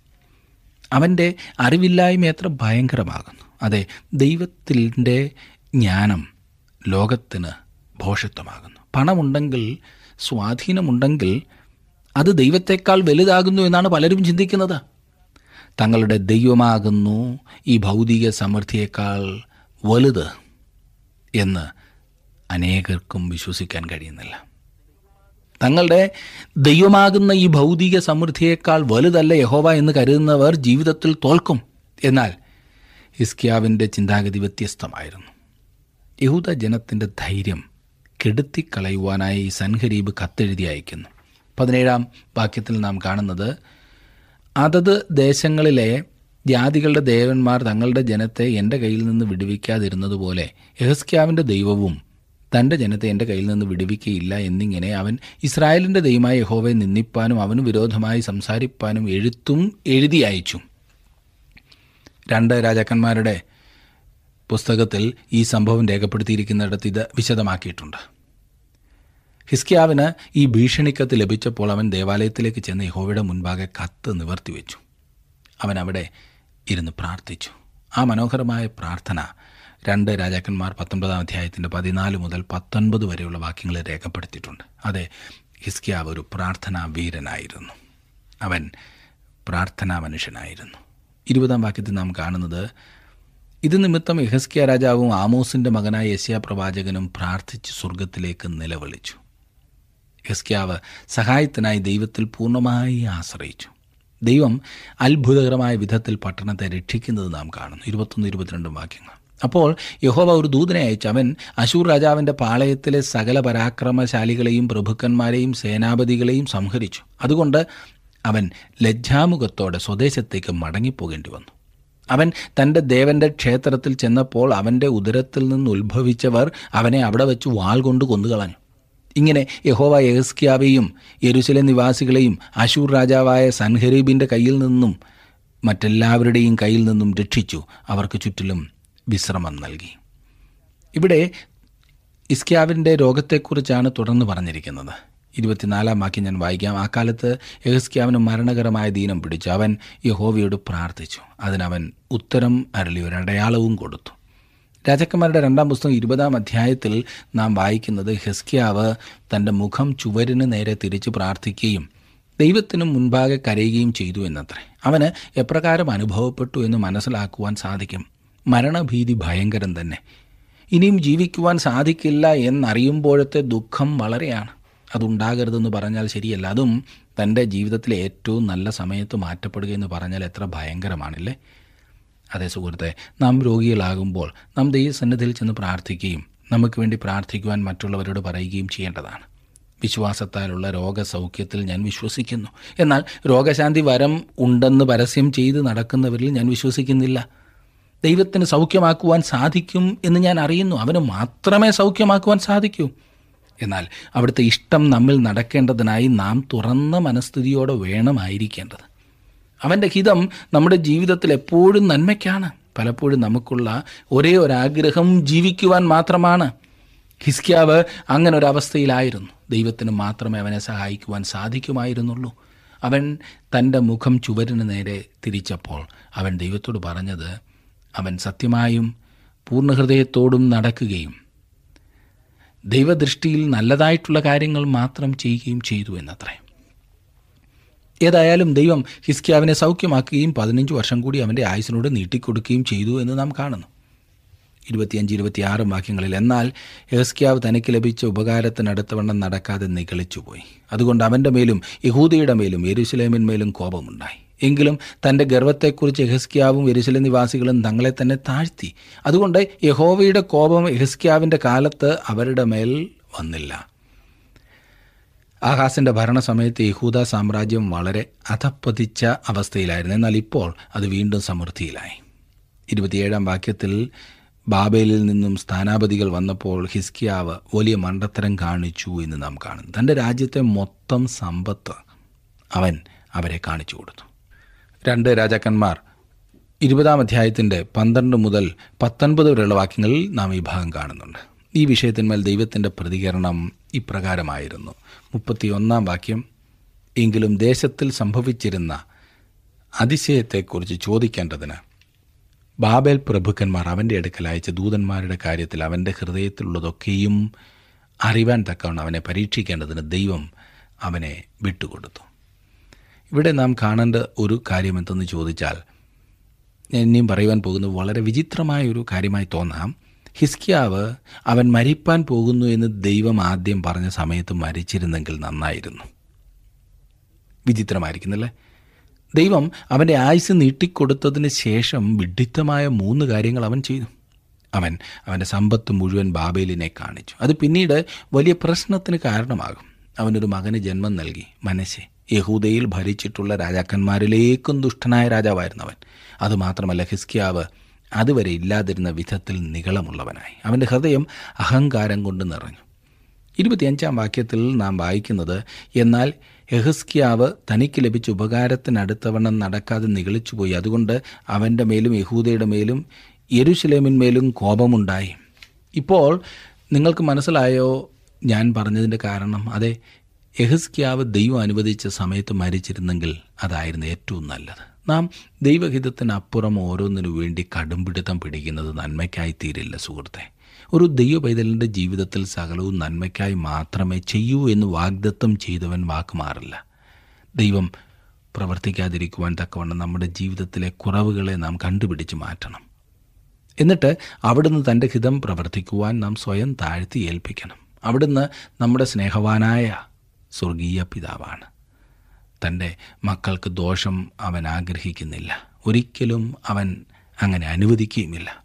അവന്റെ അറിവില്ലായ്മ എത്ര ഭയങ്കരമാകുന്നു. അതെ ദൈവത്തിന്റെ ജ്ഞാനം ലോകത്തിന് ഭോഷത്വമാകുന്നു. പണമുണ്ടെങ്കിൽ സ്വാധീനമുണ്ടെങ്കിൽ അത് ദൈവത്തെക്കാൾ വലുതാകുന്നു എന്നാണ് പലരും ചിന്തിക്കുന്നത്. തങ്ങളുടെ ദൈവമാകുന്നു ഈ ഭൗതിക സമൃദ്ധിയേക്കാൾ വലുത് എന്ന് അനേകർക്കും വിശ്വസിക്കാൻ കഴിയുന്നില്ല. തങ്ങളുടെ ദൈവമാകുന്ന ഈ ഭൗതിക സമൃദ്ധിയേക്കാൾ വലുതല്ല യഹോവ എന്ന് കരുതുന്നവർ ജീവിതത്തിൽ തോൽക്കും. എന്നാൽ ഹിസ്കിയാവിന്റെ ചിന്താഗതി വ്യത്യസ്തമായിരുന്നു. യഹൂദ ജനത്തിന്റെ ധൈര്യം കെടുത്തിക്കളയുവാനായി ഈ സൻഹരീബ് കത്തെഴുതി അയക്കുന്നു. പതിനേഴാം വാക്യത്തിൽ നാം കാണുന്നത് അതത് ദേശങ്ങളിലെ ജാതികളുടെ ദേവന്മാർ തങ്ങളുടെ ജനത്തെ എന്റെ കയ്യിൽ നിന്ന് വിടുവിക്കാതിരുന്നതുപോലെ യഹസ്ക്യാവിന്റെ ദൈവവും തന്റെ ജനത്തെ എന്റെ കയ്യിൽ നിന്ന് വിടുവിക്കുകയില്ല എന്നിങ്ങനെ അവൻ ഇസ്രായേലിന്റെ ദൈവമായ യഹോവയെ നിന്ദിപ്പാനും അവന് വിരോധമായി സംസാരിപ്പാനും എഴുത്തും എഴുതി അയച്ചു. രണ്ട് രാജാക്കന്മാരുടെ പുസ്തകത്തിൽ ഈ സംഭവം രേഖപ്പെടുത്തിയിരിക്കുന്നിടത്ത് ഇത് വിശദമാക്കിയിട്ടുണ്ട്. ഹിസ്കിയാവിന് ഈ ഭീഷണിക്കത്ത് ലഭിച്ചപ്പോൾ അവൻ ദേവാലയത്തിലേക്ക് ചെന്ന് യഹോവയുടെ മുൻപാകെ കത്ത് നിവർത്തിവെച്ചു. അവൻ അവിടെ ഇരുന്ന് പ്രാർത്ഥിച്ചു. ആ മനോഹരമായ പ്രാർത്ഥന രണ്ട് രാജാക്കന്മാർ പത്തൊൻപതാം അധ്യായത്തിന്റെ പതിനാല് മുതൽ പത്തൊൻപത് വരെയുള്ള വാക്യങ്ങൾ രേഖപ്പെടുത്തിയിട്ടുണ്ട്. അതെ ഹിസ്കിയാവ് ഒരു പ്രാർത്ഥനാ വീരനായിരുന്നു. അവൻ പ്രാർത്ഥനാ മനുഷ്യനായിരുന്നു. ഇരുപതാം വാക്യത്തിൽ നാം കാണുന്നത് ഇത് നിമിത്തം യഹസ്കിയ രാജാവും ആമോസിന്റെ മകനായ യസ്യ പ്രവാചകനും പ്രാർത്ഥിച്ച് സ്വർഗത്തിലേക്ക് നിലവിളിച്ചു. യഹസ്കിയാവ് സഹായത്തിനായി ദൈവത്തിൽ പൂർണമായി ആശ്രയിച്ചു. ദൈവം അത്ഭുതകരമായ വിധത്തിൽ പട്ടണത്തെ രക്ഷിക്കുന്നത് നാം കാണുന്നു. ഇരുപത്തൊന്ന് ഇരുപത്തിരണ്ടും വാക്യങ്ങൾ. അപ്പോൾ യഹോവ ഒരു ദൂതനെ അയച്ചു. അവൻ അശൂർ രാജാവിന്റെ പാളയത്തിലെ സകല പരാക്രമശാലികളെയും പ്രഭുക്കന്മാരെയും സേനാപതികളെയും സംഹരിച്ചു. അതുകൊണ്ട് അവൻ ലജ്ജാമുഖത്തോടെ സ്വദേശത്തേക്ക് മടങ്ങിപ്പോകേണ്ടി വന്നു. അവൻ തന്റെ ദേവന്റെ ക്ഷേത്രത്തിൽ ചെന്നപ്പോൾ അവന്റെ ഉദരത്തിൽ നിന്ന് ഉത്ഭവിച്ചവർ അവനെ അവിടെ വെച്ച് വാൾ കൊണ്ട് കൊന്നുകളഞ്ഞു. ഇങ്ങനെ യഹോവ യഹസ്ക്യാവെയും യെരുശല നിവാസികളെയും അശൂർ രാജാവായ സൻഹരീബിന്റെ കയ്യിൽ നിന്നും മറ്റെല്ലാവരുടെയും കയ്യിൽ നിന്നും രക്ഷിച്ചു. അവർക്ക് ചുറ്റിലും വിശ്രമം നൽകി. ഇവിടെ ഇസ്ക്യാവിന്റെ രോഗത്തെക്കുറിച്ചാണ് തുടർന്ന് പറഞ്ഞിരിക്കുന്നത്. ഇരുപത്തിനാലാം വാക്യം ഞാൻ വായിക്കാം. ആ കാലത്ത് എഹസ്ക്യാവിന് മരണകരമായ ദീനം പിടിച്ചു. അവൻ യഹോവയോട് പ്രാർത്ഥിച്ചു. അതിനവൻ ഉത്തരം അരളി ഒരു അടയാളവും കൊടുത്തു. രാജാക്കന്മാരുടെ രണ്ടാം പുസ്തകം ഇരുപതാം അധ്യായത്തിൽ നാം വായിക്കുന്നത് ഹെസ്കിയാവ് തന്റെ മുഖം ചുവരിന് നേരെ തിരിച്ച് പ്രാർത്ഥിക്കുകയും ദൈവത്തിനും മുൻപാകെ കരയുകയും ചെയ്തു എന്നത്രേ. അവന് എപ്രകാരം അനുഭവപ്പെട്ടു എന്ന് മനസ്സിലാക്കുവാൻ സാധിക്കും. മരണഭീതി ഭയങ്കരം തന്നെ. ഇനിയും ജീവിക്കുവാൻ സാധിക്കില്ല എന്നറിയുമ്പോഴത്തെ ദുഃഖം വളരെയാണ്. അതുണ്ടാകരുതെന്ന് പറഞ്ഞാൽ ശരിയല്ല. അതും തന്റെ ജീവിതത്തിലെ ഏറ്റവും നല്ല സമയത്ത് മാറ്റപ്പെടുക എന്ന് പറഞ്ഞാൽ എത്ര ഭയങ്കരമാണല്ലേ? അതേ സുഹൃത്തെ നാം രോഗികളാകുമ്പോൾ നാം ദൈവസന്നിധിയിൽ ചെന്ന് പ്രാർത്ഥിക്കുകയും നമുക്ക് വേണ്ടി പ്രാർത്ഥിക്കുവാൻ മറ്റുള്ളവരോട് പറയുകയും ചെയ്യേണ്ടതാണ്. വിശ്വാസത്താലുള്ള രോഗസൗഖ്യത്തിൽ ഞാൻ വിശ്വസിക്കുന്നു. എന്നാൽ രോഗശാന്തി വരം ഉണ്ടെന്ന് പരസ്യം ചെയ്ത് നടക്കുന്നവരിൽ ഞാൻ വിശ്വസിക്കുന്നില്ല. ദൈവത്തിന് സൗഖ്യമാക്കുവാൻ സാധിക്കും എന്ന് ഞാൻ അറിയുന്നു. അവന് മാത്രമേ സൗഖ്യമാക്കുവാൻ സാധിക്കൂ. എന്നാൽ അവിടുത്തെ ഇഷ്ടം നമ്മിൽ നടക്കേണ്ടതിനായി നാം തുറന്ന മനസ്ഥിതിയോടെ വേണമായിരിക്കേണ്ടത്. അവന്റെ ഹിതം നമ്മുടെ ജീവിതത്തിൽ എപ്പോഴും നന്മയ്ക്കാണ്. പലപ്പോഴും നമുക്കുള്ള ഒരേ ഒരാഗ്രഹം ജീവിക്കുവാൻ മാത്രമാണ്. ഹിസ്ക്യാവ് അങ്ങനെ ഒരവസ്ഥയിലായിരുന്നു ദൈവത്തിന് മാത്രമേ അവനെ സഹായിക്കുവാൻ സാധിക്കുമായിരുന്നുള്ളൂ. അവൻ തന്റെ മുഖം ചുവരിന് നേരെ തിരിച്ചപ്പോൾ അവൻ ദൈവത്തോട് പറഞ്ഞത് അവൻ സത്യമായും പൂർണഹൃദയത്തോടും നടക്കുകയും ദൈവദൃഷ്ടിയിൽ നല്ലതായിട്ടുള്ള കാര്യങ്ങൾ മാത്രം ചെയ്യുകയും ചെയ്തു എന്നത്രേ. ഏതായാലും ദൈവം ഹിസ്കിയാവിനെ സൗഖ്യമാക്കുകയും പതിനഞ്ച് വർഷം കൂടി അവന്റെ ആയുസിനോട് നീട്ടിക്കൊടുക്കുകയും ചെയ്തു എന്ന് നാം കാണുന്നു. ഇരുപത്തിയഞ്ച് ഇരുപത്തിയാറും വാക്യങ്ങളിൽ എന്നാൽ യഹസ്ക്യാവ് തനിക്ക് ലഭിച്ച ഉപകാരത്തിനടുത്തവണ്ണം നടക്കാതെ നികളിച്ചുപോയി അതുകൊണ്ട് അവന്റെ മേലും യഹൂദയുടെ മേലും യെരുസലേമിന്മേലും കോപമുണ്ടായി. എങ്കിലും തന്റെ ഗർവത്തെക്കുറിച്ച് യഹസ്ക്യാവും എരുസല നിവാസികളും തങ്ങളെ തന്നെ താഴ്ത്തി. അതുകൊണ്ട് യഹോവയുടെ കോപം യഹസ്ക്യാവിന്റെ കാലത്ത് അവരുടെ മേൽ വന്നില്ല. ആഹാസിന്റെ ഭരണസമയത്ത് യഹൂദ സാമ്രാജ്യം വളരെ അധപ്പതിച്ച അവസ്ഥയിലായിരുന്നു. എന്നാൽ ഇപ്പോൾ അത് വീണ്ടും സമൃദ്ധിയിലായി. ഇരുപത്തിയേഴാം വാക്യത്തിൽ ബാബേലിൽ നിന്നും സ്ഥാനാപതികൾ വന്നപ്പോൾ ഹിസ്കിയാവ് വലിയ മണ്ടത്തരം കാണിച്ചു എന്ന് നാം കാണുന്നു. തന്റെ രാജ്യത്തെ മൊത്തം സമ്പത്ത് അവൻ അവരെ കാണിച്ചു കൊടുത്തു. രണ്ട് രാജാക്കന്മാർ. ഇരുപതാം അധ്യായത്തിന്റെ പന്ത്രണ്ട് മുതൽ പത്തൊൻപത് വരെയുള്ള വാക്യങ്ങളിൽ നാം ഈ ഭാഗം കാണുന്നുണ്ട്. ഈ വിഷയത്തിന്മേൽ ദൈവത്തിന്റെ പ്രതികരണം ഇപ്രകാരമായിരുന്നു. മുപ്പത്തിയൊന്നാം വാക്യം എങ്കിലും ദേശത്തിൽ സംഭവിച്ചിരുന്ന അതിശയത്തെക്കുറിച്ച് ചോദിക്കേണ്ടതിന് ബാബേൽ പ്രഭുക്കന്മാർ അവന്റെ അടുക്കൽ അയച്ച ദൂതന്മാരുടെ കാര്യത്തിൽ അവന്റെ ഹൃദയത്തിലുള്ളതൊക്കെയും അറിവാൻ തക്കവണ്ണം അവനെ പരീക്ഷിക്കേണ്ടതിന് ദൈവം അവനെ വിട്ടുകൊടുത്തു. ഇവിടെ നാം കാണേണ്ട ഒരു കാര്യം എന്തെന്ന് ചോദിച്ചാൽ ഞാൻ ഇനിയും പറയുവാൻ പോകുന്നത് വളരെ വിചിത്രമായ ഒരു കാര്യമായി തോന്നാം. ഹിസ്കിയാവ് അവൻ മരിപ്പാൻ പോകുന്നു എന്ന് ദൈവം ആദ്യം പറഞ്ഞ സമയത്ത് മരിച്ചിരുന്നെങ്കിൽ നന്നായിരുന്നു. വിചിത്രമായിരിക്കുന്നല്ലേ? ദൈവം അവന്റെ ആയുസ് നീട്ടിക്കൊടുത്തതിന് ശേഷം വിഡിത്തമായ മൂന്ന് കാര്യങ്ങൾ അവൻ ചെയ്തു. അവൻ അവന്റെ സമ്പത്ത് മുഴുവൻ ബാബേലിനെ കാണിച്ചു. അത് പിന്നീട് വലിയ പ്രശ്നത്തിന് കാരണമാകും. അവനൊരു മകന് ജന്മം നൽകി മനസ്സെ യഹൂദയിൽ ഭരിച്ചിട്ടുള്ള രാജാക്കന്മാരിലേക്കും ദുഷ്ടനായ രാജാവായിരുന്നു അവൻ അതുമാത്രമല്ല ഹിസ്കിയാവ് അതുവരെ ഇല്ലാതിരുന്ന വിധത്തിൽ നികളമുള്ളവനായി അവന്റെ ഹൃദയം അഹങ്കാരം കൊണ്ട് നിറഞ്ഞു. ഇരുപത്തിയഞ്ചാം വാക്യത്തിൽ നാം വായിക്കുന്നത് എന്നാൽ യഹസ്കിയാവ് തനിക്ക് ലഭിച്ച ഉപകാരത്തിനടുത്തവണ്ണം നടക്കാതെ നിഗളിച്ചുപോയി. അതുകൊണ്ട് അവന്റെ മേലും യഹൂദയുടെ മേലും യരുശലേമിന്മേലും കോപമുണ്ടായി. ഇപ്പോൾ നിങ്ങൾക്ക് മനസ്സിലായോ ഞാൻ പറഞ്ഞതിന്റെ കാരണം? അതെ യഹസ്കിയാവ് ദൈവം അനുവദിച്ച സമയത്ത് മരിച്ചിരുന്നെങ്കിൽ അതായിരുന്നു ഏറ്റവും നല്ലത്. നാം ദൈവഹിതത്തിനപ്പുറം ഓരോന്നിനു വേണ്ടി കടുംപിടുത്തം പിടിക്കുന്നത് നന്മയ്ക്കായി തീരില്ല സുഹൃത്തെ. ഒരു ദൈവ പൈതലിന്റെ ജീവിതത്തിൽ സകലവും നന്മയ്ക്കായി മാത്രമേ ചെയ്യൂ എന്ന് വാഗ്ദത്തം ചെയ്തവൻ വാക്കുമാറില്ല ദൈവം പ്രവർത്തിക്കാതിരിക്കുവാൻ തക്കവണ്ണം നമ്മുടെ ജീവിതത്തിലെ കുറവുകളെ നാം കണ്ടുപിടിച്ച് മാറ്റണം. എന്നിട്ട് അവിടുന്ന് തന്റെ ഹിതം പ്രവർത്തിക്കുവാൻ നാം സ്വയം താഴ്ത്തി ഏൽപ്പിക്കണം. അവിടുന്ന് നമ്മുടെ സ്നേഹവാനായ സ്വർഗീയ പിതാവാണ്. തന്റെ മക്കൾക്ക് ദോഷം അവൻ ആഗ്രഹിക്കുന്നില്ല. ഒരിക്കലും അവൻ അങ്ങനെ അനുവദിക്കുകയുമില്ല.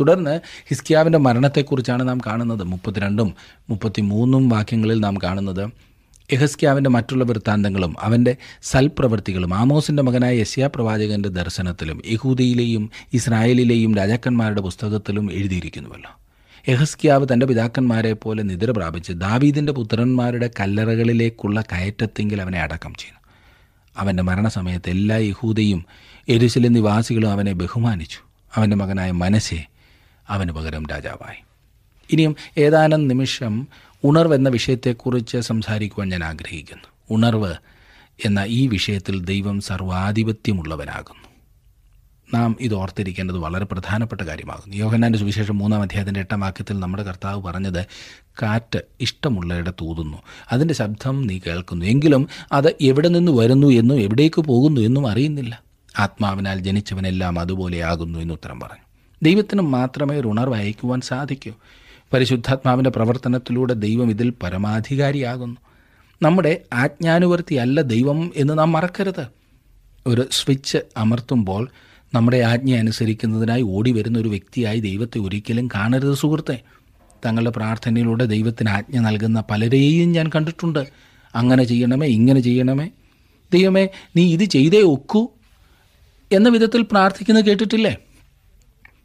തുടർന്ന് ഹിസ്കിയാവിന്റെ മരണത്തെക്കുറിച്ചാണ് നാം കാണുന്നത്. മുപ്പത്തിരണ്ടും മുപ്പത്തിമൂന്നും വാക്യങ്ങളിൽ നാം കാണുന്നത് യഹസ്കിയാവിന്റെ മറ്റുള്ള വൃത്താന്തങ്ങളും അവന്റെ സൽപ്രവൃത്തികളും ആമോസിന്റെ മകനായ യസ്യാ പ്രവാചകന്റെ ദർശനത്തിലും യഹൂദിയിലെയും ഇസ്രായേലിലെയും രാജാക്കന്മാരുടെ പുസ്തകത്തിലും എഴുതിയിരിക്കുന്നുവല്ലോ. യഹസ്കിയാവ് തന്റെ പിതാക്കന്മാരെ പോലെ നിദ്ര പ്രാപിച്ച് ദാവീദിന്റെ പുത്രന്മാരുടെ കല്ലറകളിലേക്കുള്ള കയറ്റത്തെങ്കിൽ അവനെ അടക്കം ചെയ്യുന്നു അവന്റെ മരണസമയത്ത് എല്ലാ യഹൂദയും എരുശല നിവാസികളും അവനെ ബഹുമാനിച്ചു. അവന്റെ മകനായ മനസ്സെ അവന് പകരം രാജാവായി. ഇനിയും ഏതാനും നിമിഷം ഉണർവ് എന്ന വിഷയത്തെക്കുറിച്ച് സംസാരിക്കുവാൻ ഞാൻ ആഗ്രഹിക്കുന്നു. ഉണർവ് എന്ന ഈ വിഷയത്തിൽ ദൈവം സർവാധിപത്യമുള്ളവനാകുന്നു. നാം ഇത് ഓർത്തിരിക്കേണ്ടത് വളരെ പ്രധാനപ്പെട്ട കാര്യമാകുന്നു യോഹന്നാന്റെ സുവിശേഷം മൂന്നാം അധ്യായത്തിന്റെ എട്ടാം വാക്യത്തിൽ നമ്മുടെ കർത്താവ് പറഞ്ഞത് കാറ്റ് ഇഷ്ടമുള്ളയിടത്ത് ഊതുന്നു. അതിന്റെ ശബ്ദം നീ കേൾക്കുന്നു. എങ്കിലും അത് എവിടെ നിന്ന് വരുന്നു എന്നും എവിടേക്ക് പോകുന്നു എന്നും അറിയുന്നില്ല. ആത്മാവിനാൽ ജനിച്ചവനെല്ലാം അതുപോലെയാകുന്നു എന്ന് ഉത്തരം പറഞ്ഞു. ദൈവത്തിന് മാത്രമേ ഒരു ഉണർവ് അയക്കുവാൻ സാധിക്കൂ. പരിശുദ്ധാത്മാവിന്റെ പ്രവർത്തനത്തിലൂടെ ദൈവം ഇതിൽ പരമാധികാരിയാകുന്നു. നമ്മുടെ ആജ്ഞാനുവർത്തിയല്ല ദൈവം എന്ന് നാം മറക്കരുത്. ഒരു സ്വിച്ച് അമർത്തുമ്പോൾ നമ്മുടെ ആജ്ഞ അനുസരിക്കുന്നതിനായി ഓടി വരുന്ന ഒരു വ്യക്തിയായി ദൈവത്തെ ഒരിക്കലും കാണരുത് സുഹൃത്തെ. തങ്ങളുടെ പ്രാർത്ഥനയിലൂടെ ദൈവത്തിന് ആജ്ഞ നൽകുന്ന പലരെയും ഞാൻ കണ്ടിട്ടുണ്ട്. അങ്ങനെ ചെയ്യണമേ ഇങ്ങനെ ചെയ്യണമേ. ദൈവമേ നീ ഇത് ചെയ്തേ ഒക്കൂ എന്ന വിധത്തിൽ പ്രാർത്ഥിക്കുന്നത് കേട്ടിട്ടില്ലേ?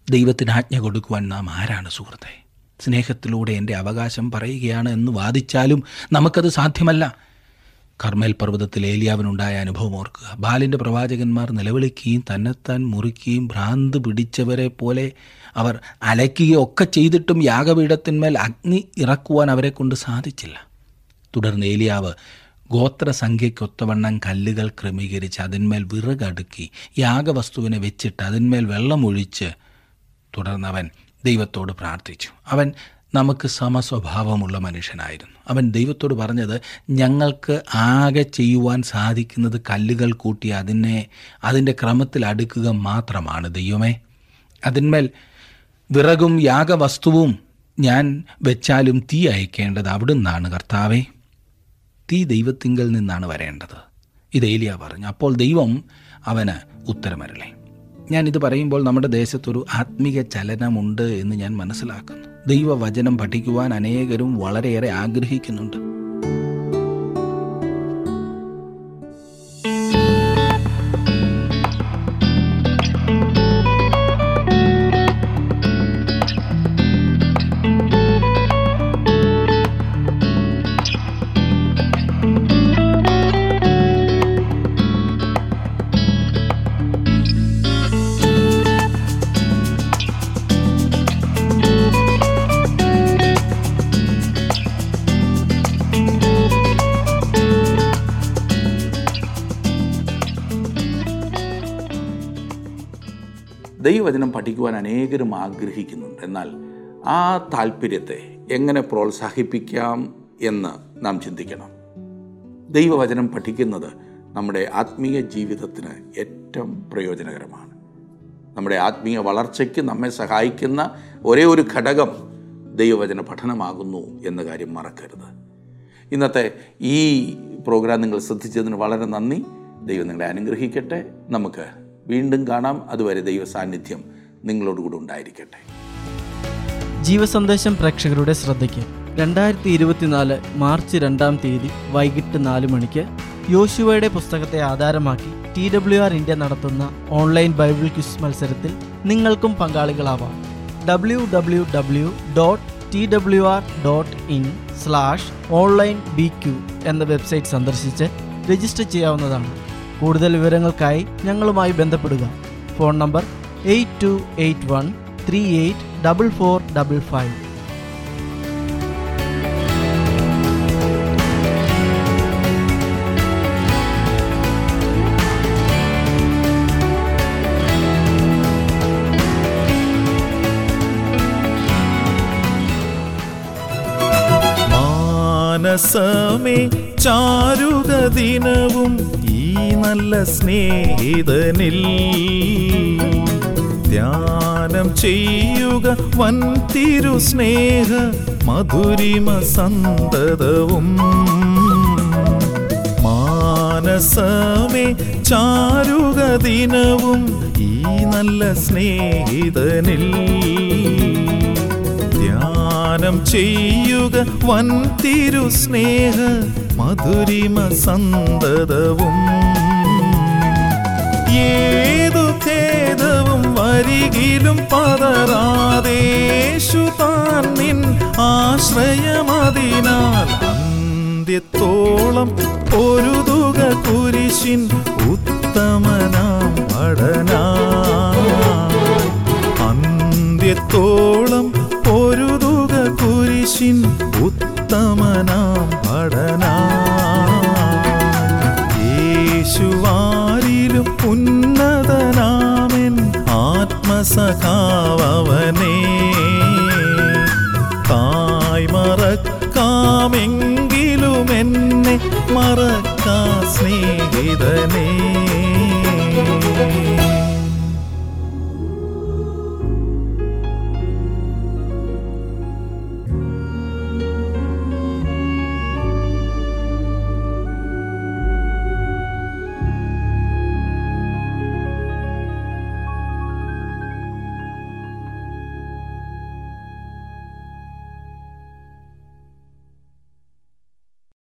ദൈവത്തിന് ആജ്ഞ കൊടുക്കുവാൻ നാം ആരാണ് സുഹൃത്തെ? സ്നേഹത്തിലൂടെ എന്റെ അവകാശം പറയുകയാണ് എന്ന് വാദിച്ചാലും നമുക്കത് സാധ്യമല്ല. കർമ്മേൽ പർവതത്തിൽ ഏലിയാവിനുണ്ടായ അനുഭവം ഓർക്കുക. ബാലിന്റെ പ്രവാചകന്മാർ നിലവിളിക്കുകയും തന്നെത്താൻ മുറിക്കുകയും ഭ്രാന്ത് പിടിച്ചവരെ പോലെ അവർ അലയ്ക്കുകയും ഒക്കെ ചെയ്തിട്ടും യാഗപീഠത്തിന്മേൽ അഗ്നി ഇറക്കുവാൻ അവരെ കൊണ്ട് സാധിച്ചില്ല. തുടർന്ന് ഏലിയാവ് ഗോത്രസംഖ്യയ്ക്കൊത്തവണ്ണം കല്ലുകൾ ക്രമീകരിച്ച് അതിന്മേൽ വിറകടുക്കി യാഗവസ്തുവിനെ വെച്ചിട്ട് അതിന്മേൽ വെള്ളമൊഴിച്ച് തുടർന്നവൻ ദൈവത്തോട് പ്രാർത്ഥിച്ചു. അവൻ നമുക്ക് സമസ്വഭാവമുള്ള മനുഷ്യനായിരുന്നു. അവൻ ദൈവത്തോട് പറഞ്ഞത് ഞങ്ങൾക്ക് ആകെ ചെയ്യുവാൻ സാധിക്കുന്നത് കല്ലുകൾ കൂട്ടി അതിനെ അതിന്റെ ക്രമത്തിൽ അടുക്കുക മാത്രമാണ് ദൈവമേ. അതിന്മേൽ വിറകും യാഗവസ്തുവും ഞാൻ വെച്ചാലും തീ അയക്കേണ്ടത് അവിടുന്നാണ് കർത്താവേ. തീ ദൈവത്തിങ്കൽ നിന്നാണ് വരേണ്ടത്. ഇത് ഏലിയ പറഞ്ഞു. അപ്പോൾ ദൈവം അവന് ഉത്തരമരളി. ഞാനിത് പറയുമ്പോൾ നമ്മുടെ ദേശത്തൊരു ആത്മീക ചലനമുണ്ട് എന്ന് ഞാൻ മനസ്സിലാക്കുന്നു. ദൈവവചനം പഠിക്കുവാൻ അനേകരും വളരെയേറെ ആഗ്രഹിക്കുന്നുണ്ട്. ദൈവവചനം പഠിക്കുവാൻ അനേകരും ആഗ്രഹിക്കുന്നുണ്ട്. എന്നാൽ ആ താല്പര്യത്തെ എങ്ങനെ പ്രോത്സാഹിപ്പിക്കാം എന്ന് നാം ചിന്തിക്കണം. ദൈവവചനം പഠിക്കുന്നത് നമ്മുടെ ആത്മീയ ജീവിതത്തിന് ഏറ്റവും പ്രയോജനകരമാണ്. നമ്മുടെ ആത്മീയ വളർച്ചയ്ക്ക് നമ്മെ സഹായിക്കുന്ന ഒരേ ഒരു ഘടകം ദൈവവചന പഠനമാകുന്നു എന്ന കാര്യം മറക്കരുത്. ഇന്നത്തെ ഈ പ്രോഗ്രാം നിങ്ങൾ ശ്രദ്ധിച്ചതിന് വളരെ നന്ദി. ദൈവം നിങ്ങളെ അനുഗ്രഹിക്കട്ടെ. നമുക്ക് വീണ്ടും കാണാം. അതുവരെ ദൈവ സാന്നിധ്യം നിങ്ങളോടുകൂടെ ഉണ്ടായിരിക്കട്ടെ. ജീവസന്ദേശം പ്രേക്ഷകരുടെ ശ്രദ്ധയ്ക്ക് രണ്ടായിരത്തി ഇരുപത്തിനാല് മാർച്ച് രണ്ടാം തീയതി വൈകിട്ട് നാല് മണിക്ക് യോശുവയുടെ പുസ്തകത്തെ ആധാരമാക്കി ടി ഡബ്ല്യു ആർ ഇന്ത്യ നടത്തുന്ന ഓൺലൈൻ ബൈബിൾ ക്വിസ് മത്സരത്തിൽ നിങ്ങൾക്കും പങ്കാളികളാവാം. W W W dot T W R dot in slash online B Q എന്ന വെബ്സൈറ്റ് സന്ദർശിച്ച് രജിസ്റ്റർ ചെയ്യാവുന്നതാണ്. കൂടുതൽ വിവരങ്ങൾക്കായി ഞങ്ങളുമായി ബന്ധപ്പെടുക. Phone number eight two eight one three eight double four double five. മാനസമേ ചാരുക ദിനവും നല്ല സ്നേഹിതനിൽ. ധ്യാനം ചെയ്യുക വൻ തിരു സ്നേഹ മധുരിമ സന്തതവും. മാനസമേ ചാരുക ദിനവും ഈ നല്ല സ്നേഹിതനിൽ. ധ്യാനം ചെയ്യുക വൻ തിരു സ്നേഹ മധുരിമ സന്തതവും ഏതു ഖേദവും വരികിലും പതറാതേശു താൻ നിൻ ആശ്രയമതിനാൽ അന്ത്യത്തോളം പൊരുതുക കുരിശിൻ ഉത്തമനാം പഠനാ അന്ത്യത്തോളം പൊരുതുക കുരിശിൻ ജീവിതമേ